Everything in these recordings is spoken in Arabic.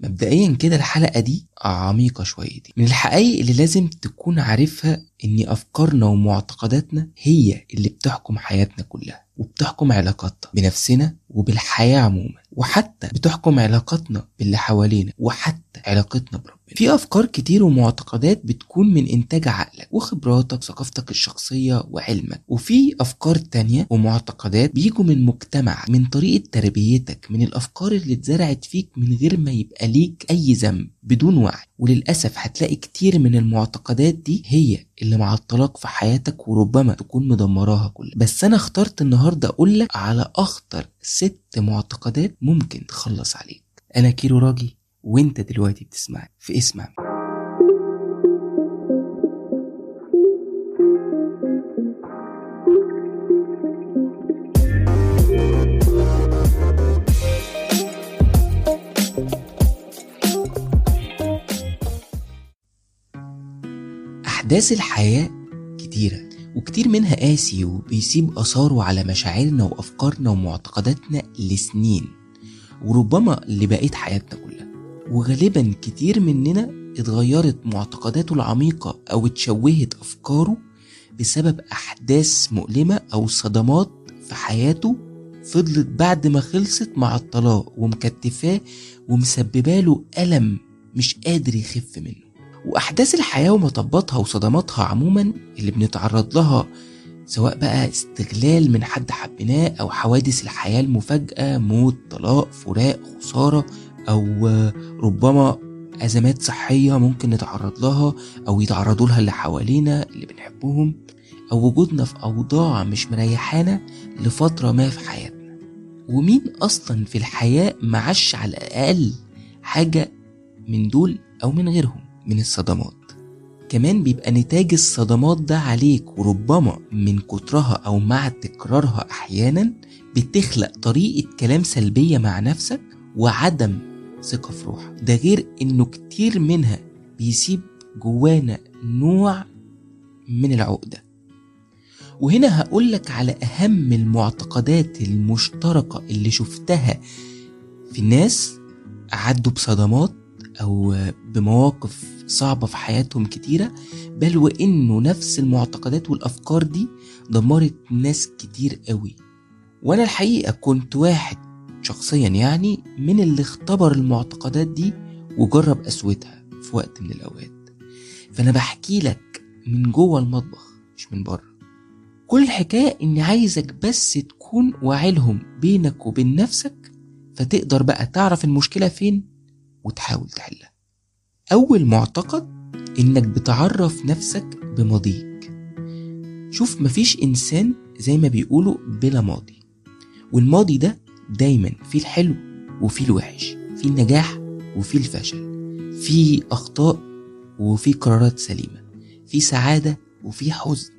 مبدئيا كده الحلقة دي عميقة شويتين من الحقائق اللي لازم تكون عارفها إن أفكارنا ومعتقداتنا هي اللي بتحكم حياتنا كلها وبتحكم علاقاتنا بنفسنا وبالحياة عموما وحتى بتحكم علاقاتنا باللي حوالينا وحتى علاقتنا بربنا. في أفكار كتير ومعتقدات بتكون من إنتاج عقلك وخبراتك وثقافتك الشخصية وعلمك. وفي أفكار تانية ومعتقدات بيجوا من مجتمع من طريقة تربيتك من الأفكار اللي اتزرعت فيك من غير ما يبقى ليك أي ذنب بدون وعي. وللأسف هتلاقي كتير من المعتقدات دي هي اللي معطلاك في حياتك وربما تكون مدمراها كلها. بس أنا اخترت النهارده أقول لك على أخطر ست معتقدات ممكن تخلص عليك. أنا كيرو راجي وانت دلوقتي بتسمعني في اسمع أحداث الحياة كتيرة وكتير منها قاسي وبيسيب أثاره على مشاعرنا وأفكارنا ومعتقداتنا لسنين وربما لبقية حياتنا كلها. وغالبا كتير مننا اتغيرت معتقداته العميقة أو اتشوهت أفكاره بسبب أحداث مؤلمة أو صدمات في حياته فضلت بعد ما خلصت مع الطلاق ومكتفاه ومسبباله ألم مش قادر يخف منه. وأحداث الحياة ومطباتها وصدماتها عموما اللي بنتعرض لها سواء بقى استغلال من حد حبيناه أو حوادث الحياة المفاجئة موت طلاق فراق خسارة أو ربما أزمات صحية ممكن نتعرض لها أو يتعرضوا لها اللي حوالينا اللي بنحبهم أو وجودنا في أوضاع مش مريحانا لفترة ما في حياتنا. ومين أصلا في الحياة معش على الأقل حاجة من دول أو من غيرهم من الصدمات؟ كمان بيبقى نتاج الصدمات ده عليك وربما من كترها أو مع تكرارها أحيانا بتخلق طريقة كلام سلبية مع نفسك وعدم ثقة في روحك ده غير إنه كتير منها بيسيب جوانا نوع من العقدة. وهنا هقولك على أهم المعتقدات المشتركة اللي شفتها في الناس عدوا بصدمات أو بمواقف صعبة في حياتهم كتيرة بل وإنه نفس المعتقدات والأفكار دي دمرت ناس كتير قوي. وأنا الحقيقة كنت واحد شخصيا يعني من اللي اختبر المعتقدات دي وجرب قسوتها في وقت من الأوقات. فأنا بحكي لك من جوه المطبخ مش من بره. كل الحكاية إني عايزك بس تكون واعي لهم بينك وبين نفسك فتقدر بقى تعرف المشكلة فين وتحاول تحلها. أول معتقد إنك بتعرف نفسك بماضيك. شوف مفيش إنسان زي ما بيقولوا بلا ماضي. والماضي ده دايما فيه الحلو وفيه الوحش فيه النجاح وفيه الفشل فيه أخطاء وفيه قرارات سليمة فيه سعادة وفيه حزن.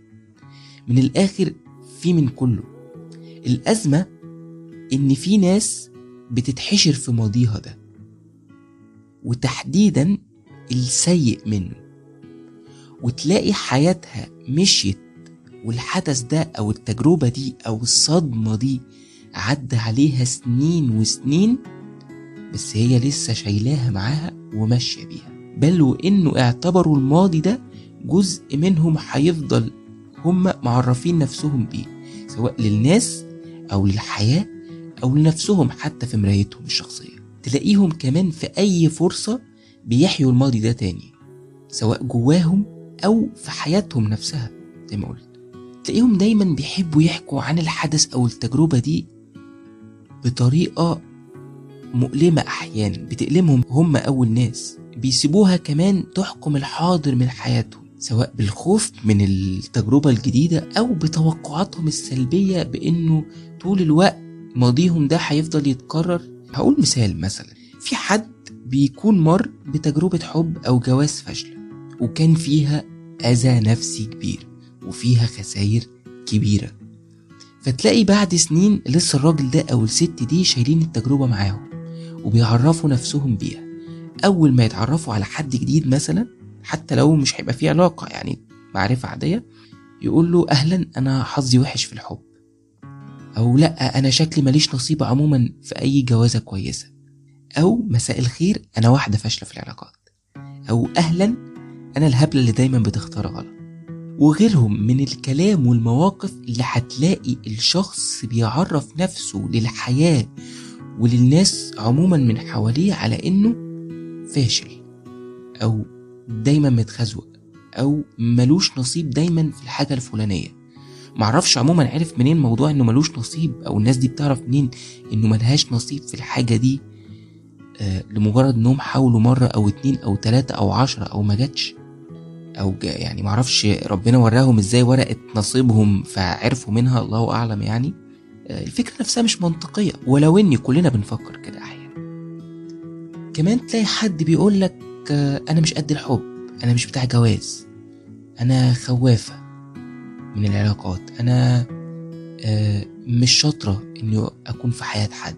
من الآخر فيه من كله. الأزمة إن في ناس بتتحشر في ماضيها ده وتحديدا السيء منه. وتلاقي حياتها مشيت والحدث ده أو التجربة دي أو الصدمة دي عدى عليها سنين وسنين بس هي لسه شايلاها معاها وماشية بيها. بل وإنه اعتبروا الماضي ده جزء منهم هيفضل هم معرفين نفسهم بيه سواء للناس أو للحياة أو لنفسهم حتى في مرايتهم الشخصية. تلاقيهم كمان في أي فرصة بيحيوا الماضي ده تاني سواء جواهم أو في حياتهم نفسها زي ما قلت. تلاقيهم دايما بيحبوا يحكوا عن الحدث أو التجربة دي بطريقة مؤلمة أحيانا بتألمهم هم أول ناس. بيسيبوها كمان تحكم الحاضر من حياتهم سواء بالخوف من التجربة الجديدة أو بتوقعاتهم السلبية بأنه طول الوقت ماضيهم ده هيفضل يتكرر. هقول مثال مثلا في حد بيكون مر بتجربة حب أو جواز فاشلة وكان فيها أذى نفسي كبير وفيها خسائر كبيرة. فتلاقي بعد سنين لسه الراجل ده أو الست دي شايلين التجربة معاهم وبيعرفوا نفسهم بيها. أول ما يتعرفوا على حد جديد مثلا حتى لو مش هيبقى فيه علاقة يعني معرفة عادية يقول له أهلا أنا حظي وحش في الحب. أو لأ أنا شكلي ماليش نصيب عموما في أي جوازة كويسة. أو مساء الخير أنا واحدة فاشلة في العلاقات. أو أهلا أنا الهبلة اللي دايما بتختار غلط. وغيرهم من الكلام والمواقف اللي هتلاقي الشخص بيعرف نفسه للحياة وللناس عموما من حواليه على إنه فاشل أو دايما متخزوق أو ملوش نصيب دايما في الحاجة الفلانية. معرفش عموما عرف منين موضوع إنه ملوش نصيب أو الناس دي بتعرف منين إنه ملهاش نصيب في الحاجة دي آه لمجرد إنهم حاولوا مرة أو اتنين أو تلاتة أو عشرة أو ما جاتش. أو يعني معرفش ربنا وراهم إزاي ورقة نصيبهم فعرفوا منها الله أعلم يعني. آه الفكرة نفسها مش منطقية ولو إني كلنا بنفكر كده أحيانا. كمان تلاقي حد بيقول لك آه أنا مش قد الحب أنا مش بتاع جواز أنا خوافة من العلاقات أنا آه مش شاطرة إني أكون في حياة حد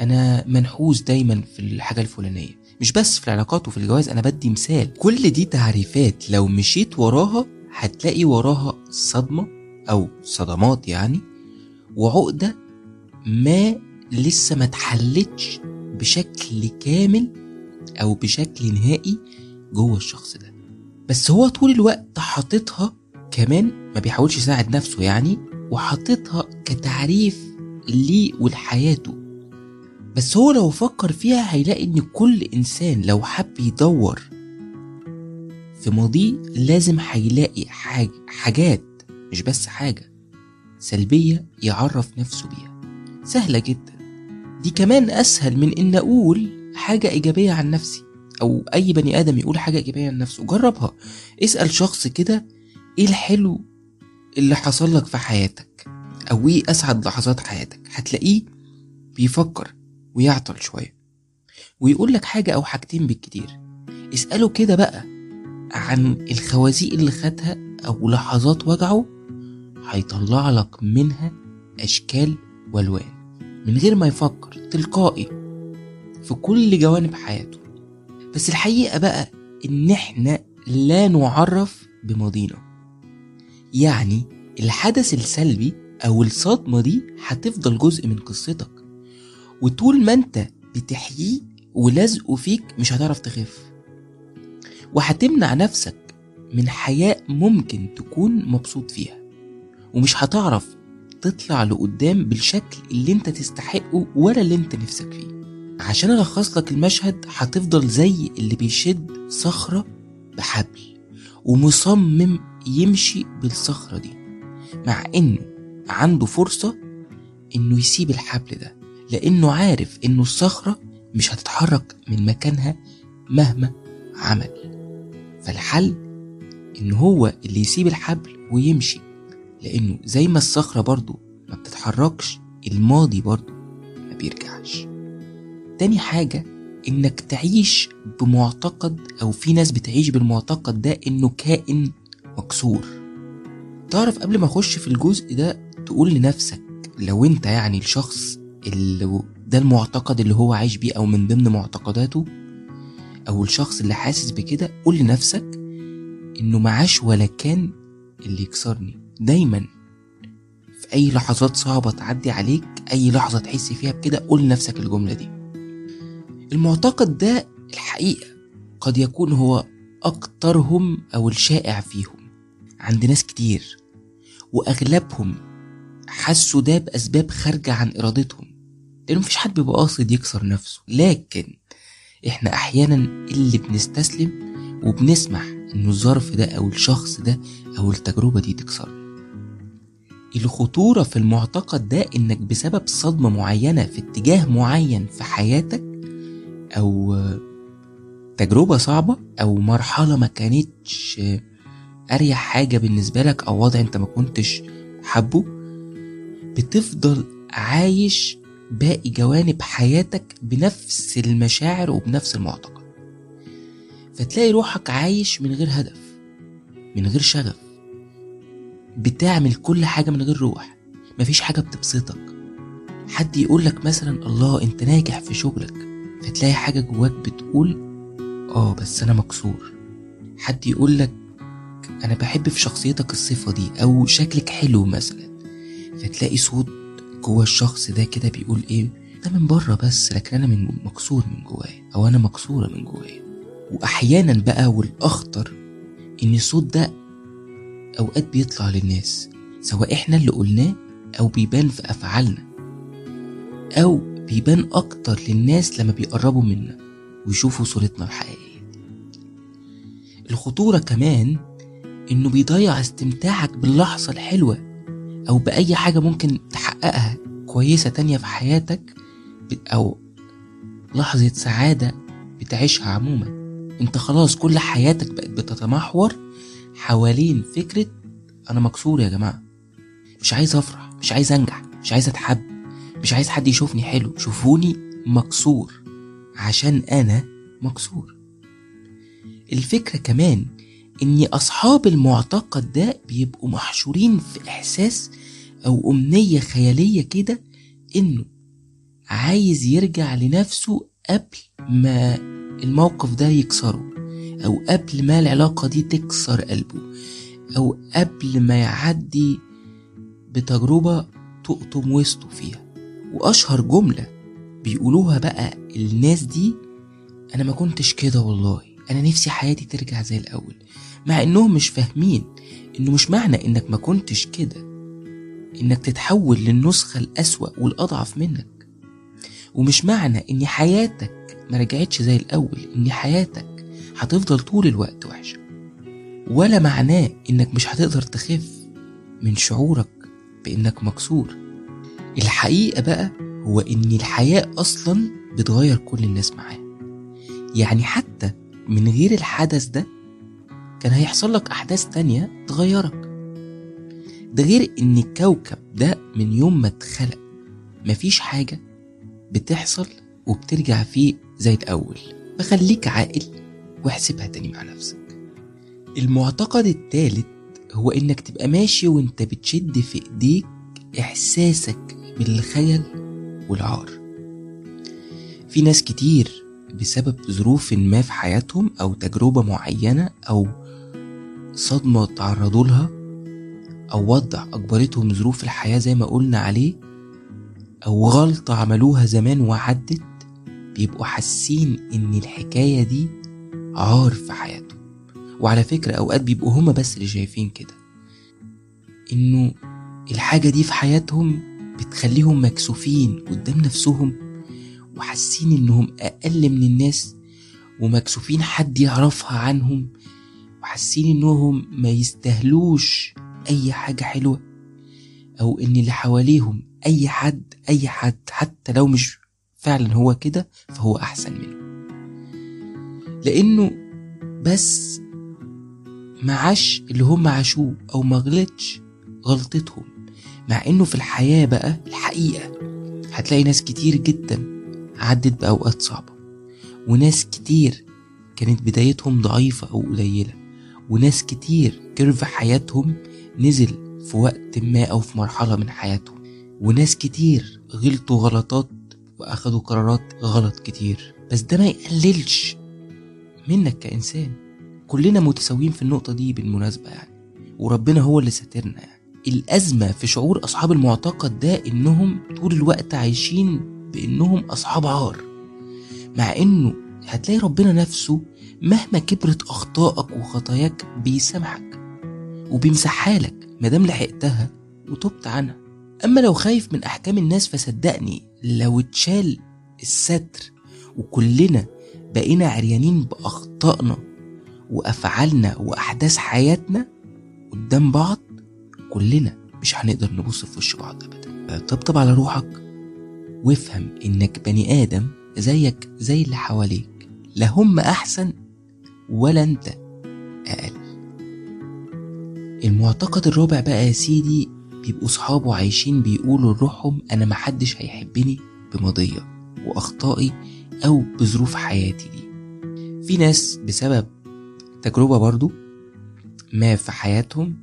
أنا منحوس دايما في الحاجة الفلانية. مش بس في العلاقات وفي الجواز أنا بدي مثال. كل دي تعريفات لو مشيت وراها هتلاقي وراها صدمة أو صدمات يعني وعقدة ما لسه ما اتحلتش بشكل كامل أو بشكل نهائي جوه الشخص ده. بس هو طول الوقت حاططها كمان ما بيحاولش يساعد نفسه يعني وحاططها كتعريف ليه ولحياته. بس هو لو فكر فيها هيلاقي إن كل إنسان لو حب يدور في ماضيه لازم هيلاقي حاج حاجات مش بس حاجة سلبية يعرف نفسه بيها. سهلة جدا. دي كمان أسهل من إن أقول حاجة إيجابية عن نفسي أو أي بني آدم يقول حاجة إيجابية عن نفسه. جربها. اسأل شخص كده إيه الحلو اللي حصل لك في حياتك أو إيه أسعد لحظات حياتك. هتلاقيه بيفكر ويعطل شوية. ويقول لك حاجة أو حاجتين بالكتير. اسأله كده بقى عن الخوازيق اللي خدها أو لحظات وجعه هيطلع لك منها أشكال وألوان. من غير ما يفكر تلقائي في كل جوانب حياته. بس الحقيقة بقى إن إحنا لا نعرف بماضينا. يعني الحدث السلبي أو الصدمة دي هتفضل جزء من قصتك. وطول ما انت بتحييه ولازقه فيك مش هتعرف تخف. وهتمنع نفسك من حياة ممكن تكون مبسوط فيها. ومش هتعرف تطلع لقدام بالشكل اللي انت تستحقه ولا اللي انت نفسك فيه. عشان ألخص لك المشهد هتفضل زي اللي بيشد صخرة بحبل ومصمم يمشي بالصخرة دي مع انه عنده فرصة إنه يسيب الحبل ده. لأنه عارف إنه الصخرة مش هتتحرك من مكانها مهما عمل. فالحل إن هو اللي يسيب الحبل ويمشي لأنه زي ما الصخرة برضو ما بتتحركش الماضي برضو ما بيرجعش. تاني حاجة إنك تعيش بمعتقد أو في ناس بتعيش بالمعتقد ده إنه كائن مكسور. تعرف قبل ما أخش في الجزء ده تقول لنفسك لو أنت يعني الشخص اللي ده المعتقد اللي هو عايش بيه أو من ضمن معتقداته؟ أو الشخص اللي حاسس بكده قول لنفسك إنه معاش ولا كان اللي يكسرني. دايما في أي لحظات صعبة تعدي عليك أي لحظة تحس فيها بكده قول لنفسك الجملة دي. المعتقد ده الحقيقة قد يكون هو أكترهم أو الشائع فيهم عند ناس كتير وأغلبهم حسوا ده بأسباب خارجة عن إرادتهم. لأنه مفيش حد بيبقى قاصد يكسر نفسه. لكن إحنا أحيانا اللي بنستسلم وبنسمح إنه الظرف ده أو الشخص ده أو التجربة دي تكسرنا الخطورة في المعتقد ده إنك بسبب صدمة معينة في اتجاه معين في حياتك أو تجربة صعبة أو مرحلة ما كانتش أريح حاجة بالنسبة لك أو وضع أنت ما كنتش حبه بتفضل عايش باقي جوانب حياتك بنفس المشاعر وبنفس المعتقد. فتلاقي روحك عايش من غير هدف من غير شغف. بتعمل كل حاجة من غير روح مفيش حاجة بتبسطك. حد يقولك مثلا الله أنت ناجح في شغلك. فتلاقي حاجة جواك بتقول آه بس أنا مكسور. حد يقولك أنا بحب في شخصيتك الصفة دي أو شكلك حلو مثلا. فتلاقي صوت جوا الشخص ده كده بيقول إيه؟ ده من بره بس لكن أنا من مكسور من جوايا أو أنا مكسورة من جوايا. واحيانا بقى والأخطر إن الصوت ده أوقات بيطلع للناس سواء إحنا اللي قلناه أو بيبان في أفعالنا أو بيبان أكتر للناس لما بيقربوا منا ويشوفوا صورتنا الحقيقية. الخطورة كمان إنه بيضيع استمتاعك باللحظة الحلوة أو بأي حاجة ممكن تحققها كويسة تانية في حياتك أو لحظة سعادة بتعيشها عموما. أنت خلاص كل حياتك بقت بتتمحور حوالين فكرة أنا مكسور يا جماعة. مش عايز أفرح مش عايز أنجح مش عايز أتحب مش عايز حد يشوفني حلو. شوفوني مكسور عشان أنا مكسور. الفكرة كمان ان أصحاب المعتقد ده بيبقوا محشورين في إحساس أو أمنية خيالية كده إنه عايز يرجع لنفسه قبل ما الموقف ده يكسره أو قبل ما العلاقة دي تكسر قلبه أو قبل ما يعدي بتجربة تقطم وسطه فيها. وأشهر جملة بيقولوها بقى الناس دي أنا ما كنتش كده والله. أنا نفسي حياتي ترجع زي الأول. مع إنهم مش فاهمين إنه مش معنى إنك ما كنتش كده إنك تتحول للنسخة الأسوأ والأضعف منك. ومش معنى إن حياتك ما رجعتش زي الأول إن حياتك هتفضل طول الوقت وحشة. ولا معناه إنك مش هتقدر تخف من شعورك بإنك مكسور. الحقيقة بقى هو إن الحياة أصلا بتغير كل الناس معاه يعني حتى من غير الحدث ده كان هيحصل لك أحداث تانية تغيرك. ده غير إن الكوكب ده من يوم ما اتخلق مفيش حاجة بتحصل وبترجع فيه زي الأول. فخليك عاقل واحسبها تاني مع نفسك. المعتقد التالت هو إنك تبقى ماشي وإنت بتشد في إيديك إحساسك بالخيل والعار. في ناس كتير بسبب ظروف ما في حياتهم أو تجربة معينة أو صدمة تعرضوا لها أو وضع أجبرتهم ظروف الحياة زي ما قلنا عليه أو غلطة عملوها زمان وعدت بيبقوا حاسين إن الحكاية دي عار في حياتهم. وعلى فكرة أوقات بيبقوا هما بس اللي شايفين كده. إنه الحاجة دي في حياتهم بتخليهم مكسوفين قدام نفسهم وحاسين إنهم أقل من الناس ومكسوفين حد يعرفها عنهم. وحاسين إنهم ما يستاهلوش أي حاجة حلوة أو إن اللي حواليهم أي حد أي حد حتى لو مش فعلا هو كده فهو أحسن منه لأنه بس ما عاش اللي هم عاشوه أو ما غلطش غلطتهم. مع إنه في الحياة بقى الحقيقة هتلاقي ناس كتير جدا عدت بأوقات صعبة وناس كتير كانت بدايتهم ضعيفة أو قليلة. وناس كتير كيرف حياتهم نزل في وقت ما أو في مرحلة من حياتهم. وناس كتير غلطوا غلطات وأخدوا قرارات غلط كتير. بس ده ما يقللش منك كإنسان. كلنا متساويين في النقطة دي بالمناسبة يعني. وربنا هو اللي ساترنا يعني. الأزمة في شعور أصحاب المعتقد ده إنهم طول الوقت عايشين بإنهم أصحاب عار. مع إنه هتلاقي ربنا نفسه مهما كبرت أخطائك وخطاياك بيسامحك وبيمسحها لك مادام لحقتها وتبت عنها. أما لو خايف من أحكام الناس فصدقني لو اتشال الستر وكلنا بقينا عريانين بأخطائنا وأفعالنا وأحداث حياتنا قدام بعض كلنا مش هنقدر نبص في وش بعض أبدا. طبطب على روحك وافهم إنك بني آدم زيك زي اللي حواليك. لا هم أحسن ولا أنت أقل. المعتقد الرابع بقى يا سيدي بيبقوا صحابه عايشين بيقولوا لروحهم أنا محدش هيحبني بماضية وأخطائي أو بظروف حياتي دي. في ناس بسبب تجربة برضو ما في حياتهم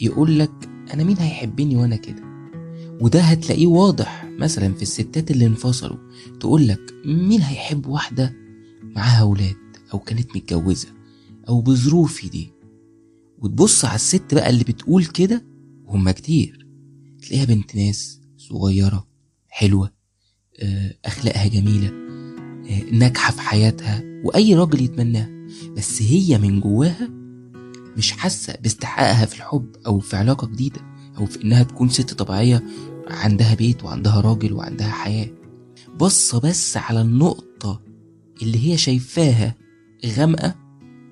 يقول لك أنا مين هيحبني وأنا كده؟ وده هتلاقيه واضح مثلا في الستات اللي انفصلوا تقول لك مين هيحب واحدة معاها ولاد أو كانت متجوزة أو بظروفي دي. وتبص على الست بقى اللي بتقول كده وهم كتير. تلاقيها بنت ناس صغيرة حلوة آه، أخلاقها جميلة آه، ناجحة في حياتها وأي راجل يتمناها. بس هي من جواها مش حاسة باستحقاقها في الحب أو في علاقة جديدة أو في إنها تكون ست طبيعية عندها بيت وعندها راجل وعندها حياة. بصة بس على النقطة اللي هي شايفاها غامقة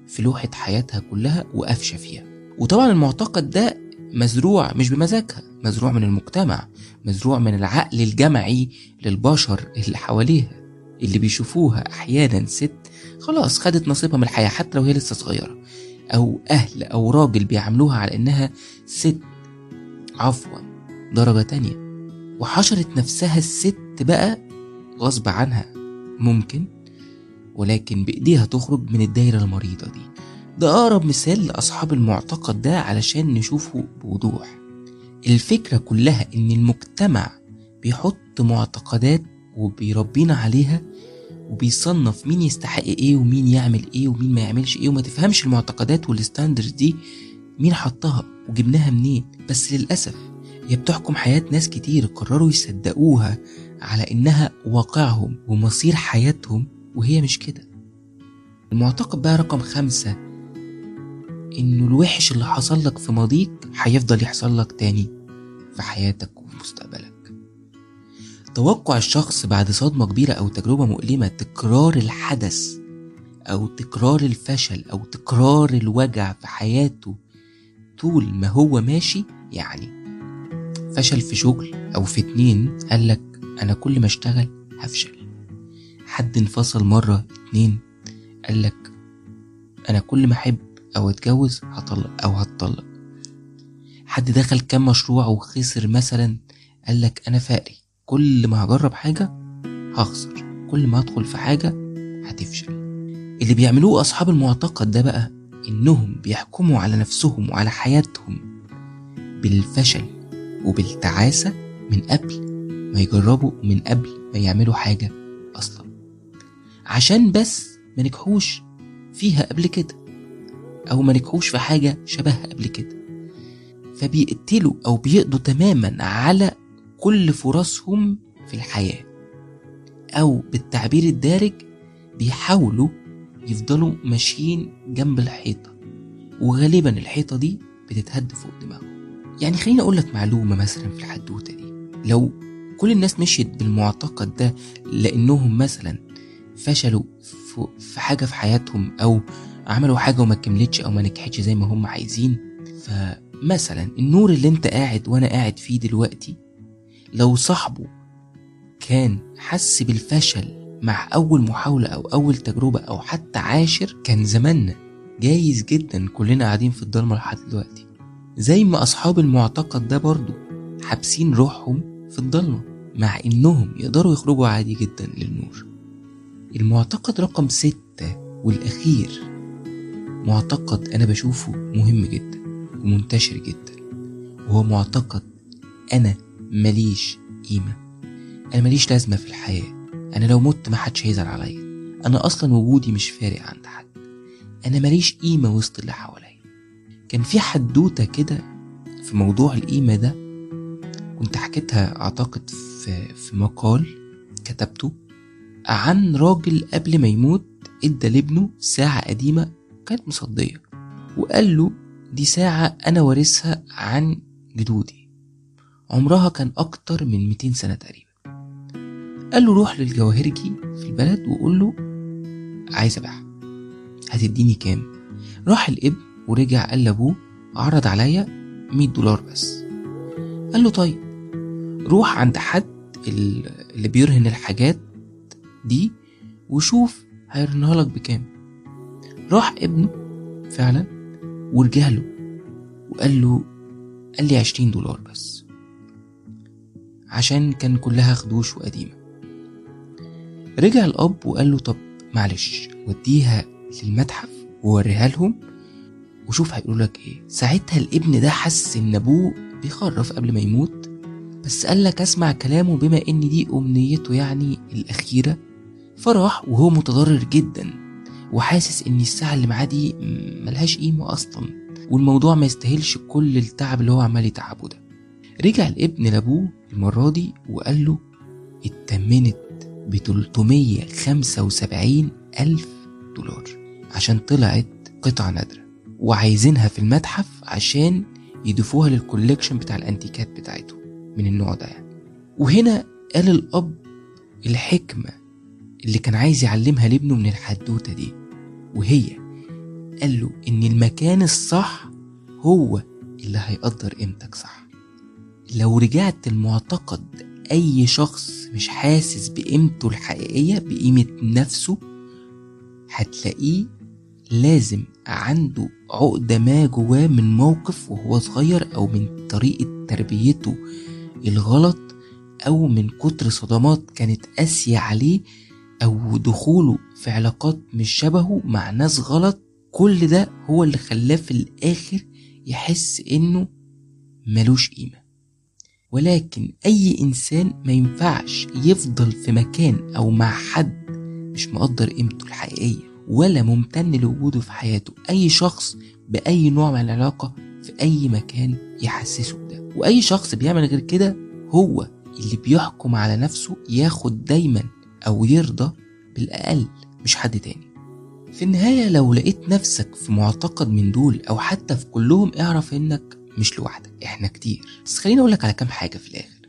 في لوحة حياتها كلها وقافشة فيها. وطبعا المعتقد ده مزروع مش بمزاجها مزروع من المجتمع مزروع من العقل الجمعي للبشر اللي حواليها اللي بيشوفوها أحيانا ست خلاص خدت نصيبها من الحياة حتى لو هي لسه صغيرة. أو أهل أو راجل بيعاملوها على إنها ست. عفوا درجة تانية. وحشرت نفسها الست بقى غصب عنها. ممكن ولكن بإيديها تخرج من الدايرة المريضة دي. ده أقرب مثال لأصحاب المعتقد ده علشان نشوفه بوضوح. الفكرة كلها إن المجتمع بيحط معتقدات وبيربينا عليها وبيصنف مين يستحق إيه ومين يعمل إيه ومين ما يعملش إيه وما تفهمش المعتقدات والستاندرز دي مين حطها وجبناها منين. بس للأسف هي بتحكم حياة ناس كتير قرروا يصدقوها على إنها واقعهم ومصير حياتهم وهي مش كده. المعتقد بقى رقم خمسة إنه الوحش اللي حصل لك في ماضيك هيفضل يحصل لك تاني في حياتك وفي مستقبلك. توقع الشخص بعد صدمة كبيرة أو تجربة مؤلمة تكرار الحدث أو تكرار الفشل أو تكرار الوجع في حياته طول ما هو ماشي يعني فشل في شغل أو في اتنين قالك أنا كل ما أشتغل هفشل. حد انفصل مرة اتنين قالك أنا كل ما أحب أو أتجوز هطلق أو هتطلق. حد دخل كام مشروع وخسر مثلا قالك أنا فقري كل ما هجرب حاجة هخسر كل ما أدخل في حاجة هتفشل. اللي بيعملوه أصحاب المعتقد ده بقى إنهم بيحكموا على نفسهم وعلى حياتهم بالفشل وبالتعاسة من قبل ما يجربوا من قبل ما يعملوا حاجة. عشان بس ما نجحوش فيها قبل كده أو ما نجحوش في حاجة شبهها قبل كده. فبيقتلوا أو بيقضوا تماما على كل فرصهم في الحياة. أو بالتعبير الدارج بيحاولوا يفضلوا ماشيين جنب الحيطة. وغالبا الحيطة دي بتتهد فوق دماغهم. يعني خليني أقول لك معلومة مثلا في الحدوتة دي. لو كل الناس مشيت بالمعتقد ده لأنهم مثلا فشلوا في حاجة في حياتهم أو عملوا حاجة وما كملتش أو ما نجحتش زي ما هم عايزين فمثلا النور اللي أنت قاعد وأنا قاعد فيه دلوقتي لو صاحبه كان حس بالفشل مع أول محاولة أو أول تجربة أو حتى عاشر كان زماننا جايز جدا كلنا قاعدين في الضلمة لحد دلوقتي. زي ما أصحاب المعتقد ده برضو حابسين روحهم في الضلمة مع إنهم يقدروا يخرجوا عادي جدا للنور. المعتقد رقم ستة والأخير. معتقد أنا بشوفه مهم جدا ومنتشر جدا. وهو معتقد أنا ماليش قيمة. أنا ماليش لازمة في الحياة. أنا لو مت محدش هيزعل عليا. أنا أصلا وجودي مش فارق عند حد. أنا ماليش قيمة وسط اللي حواليا. كان في حدوتة كده في موضوع القيمة ده كنت حكيتها أعتقد في, في مقال كتبته. عن راجل قبل ما يموت ادى لابنه ساعة قديمة كانت مصدية وقال له دي ساعة أنا وارثها عن جدودي. عمرها كان أكتر من 200 سنة تقريبا. قال له روح للجواهرجي في البلد وقول له عايز أبيعها. هتديني كام؟ راح الابن ورجع قال لأبوه عرض عليا 100 دولار بس. قال له طيب روح عند حد اللي بيرهن الحاجات دي وشوف هيرهنها لك بكام. راح ابنه فعلا ورجع له وقال له قال لي عشرين دولار بس عشان كان كلها خدوش وقديمة. رجع الأب وقال له طب معلش وديها للمتحف ووريها لهم وشوف هيقولوا لك إيه. ساعتها الابن ده حس إن أبوه بيخرف قبل ما يموت بس قال لك أسمع كلامه بما إن دي أمنيته يعني الأخيرة. فراح وهو متضرر جدا وحاسس إن الساعة اللي معاه دي ملهاش قيمة أصلا والموضوع ما يستاهلش كل التعب اللي هو عمال يتعبه ده. رجع الابن لأبوه المرة دي وقال له اتمنت ب 375 ألف دولار عشان طلعت قطعة نادرة وعايزينها في المتحف عشان يضيفوها للكوليكشن بتاع الأنتيكات بتاعتهم من النوع ده يعني. وهنا قال الأب الحكمة اللي كان عايز يعلمها لابنه من الحدوتة دي وهي قال له إن المكان الصح هو اللي هيقدر قيمتك صح. لو رجعت المعتقد أي شخص مش حاسس بقيمته الحقيقية بقيمة نفسه هتلاقيه لازم عنده عقدة ما جواه من موقف وهو صغير أو من طريقة تربيته الغلط أو من كتر صدمات كانت قاسية عليه أو دخوله في علاقات مش شبهه مع ناس غلط كل ده هو اللي خلاه في الآخر يحس إنه ملوش قيمة. ولكن أي إنسان ما ينفعش يفضل في مكان أو مع حد مش مقدر قيمته الحقيقية ولا ممتن لوجوده في حياته أي شخص بأي نوع من العلاقة في أي مكان يحسسه بده. وأي شخص بيعمل غير كده هو اللي بيحكم على نفسه ياخد دايما أو يرضى بالأقل مش حد تاني. في النهاية لو لقيت نفسك في معتقد من دول أو حتى في كلهم اعرف إنك مش لوحدك إحنا كتير. بس خليني أقولك على كام حاجة في الآخر.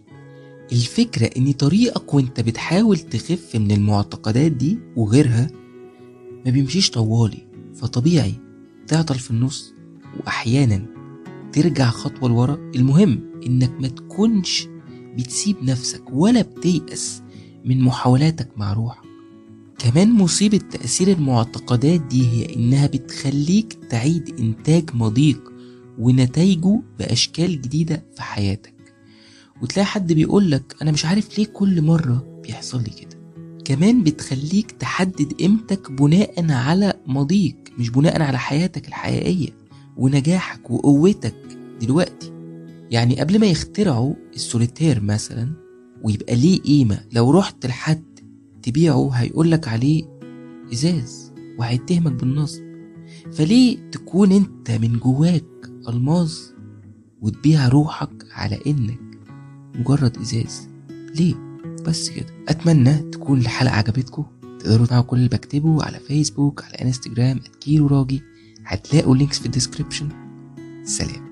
الفكرة إن طريقك وإنت بتحاول تخف من المعتقدات دي وغيرها ما بيمشيش طوالي. فطبيعي تعطل في النص وأحيانا ترجع خطوة لورا. المهم إنك ما تكونش بتسيب نفسك ولا بتيأس من محاولاتك مع روحك. كمان مصيبة تأثير المعتقدات دي هي إنها بتخليك تعيد إنتاج مضيق ونتائجه بأشكال جديدة في حياتك. وتلاقي حد بيقولك أنا مش عارف ليه كل مرة بيحصل لي كده. كمان بتخليك تحدد قيمتك بناء على ماضيك مش بناء على حياتك الحقيقية ونجاحك وقوتك دلوقتي. يعني قبل ما يخترعوا السوليتير مثلا ويبقى ليه قيمة. لو رحت لحد تبيعه هيقولك عليه إزاز وهيتهمك بالنصب. فليه تكون أنت من جواك ألماظ وتبيع روحك على إنك مجرد إزاز؟ ليه؟ بس كده. أتمنى تكون الحلقة عجبتكم. تقدروا تسمعوا كل اللي بكتبه على فيسبوك على انستجرام @كيرو راجي هتلاقوا لينكس في الديسكريبشن سلام.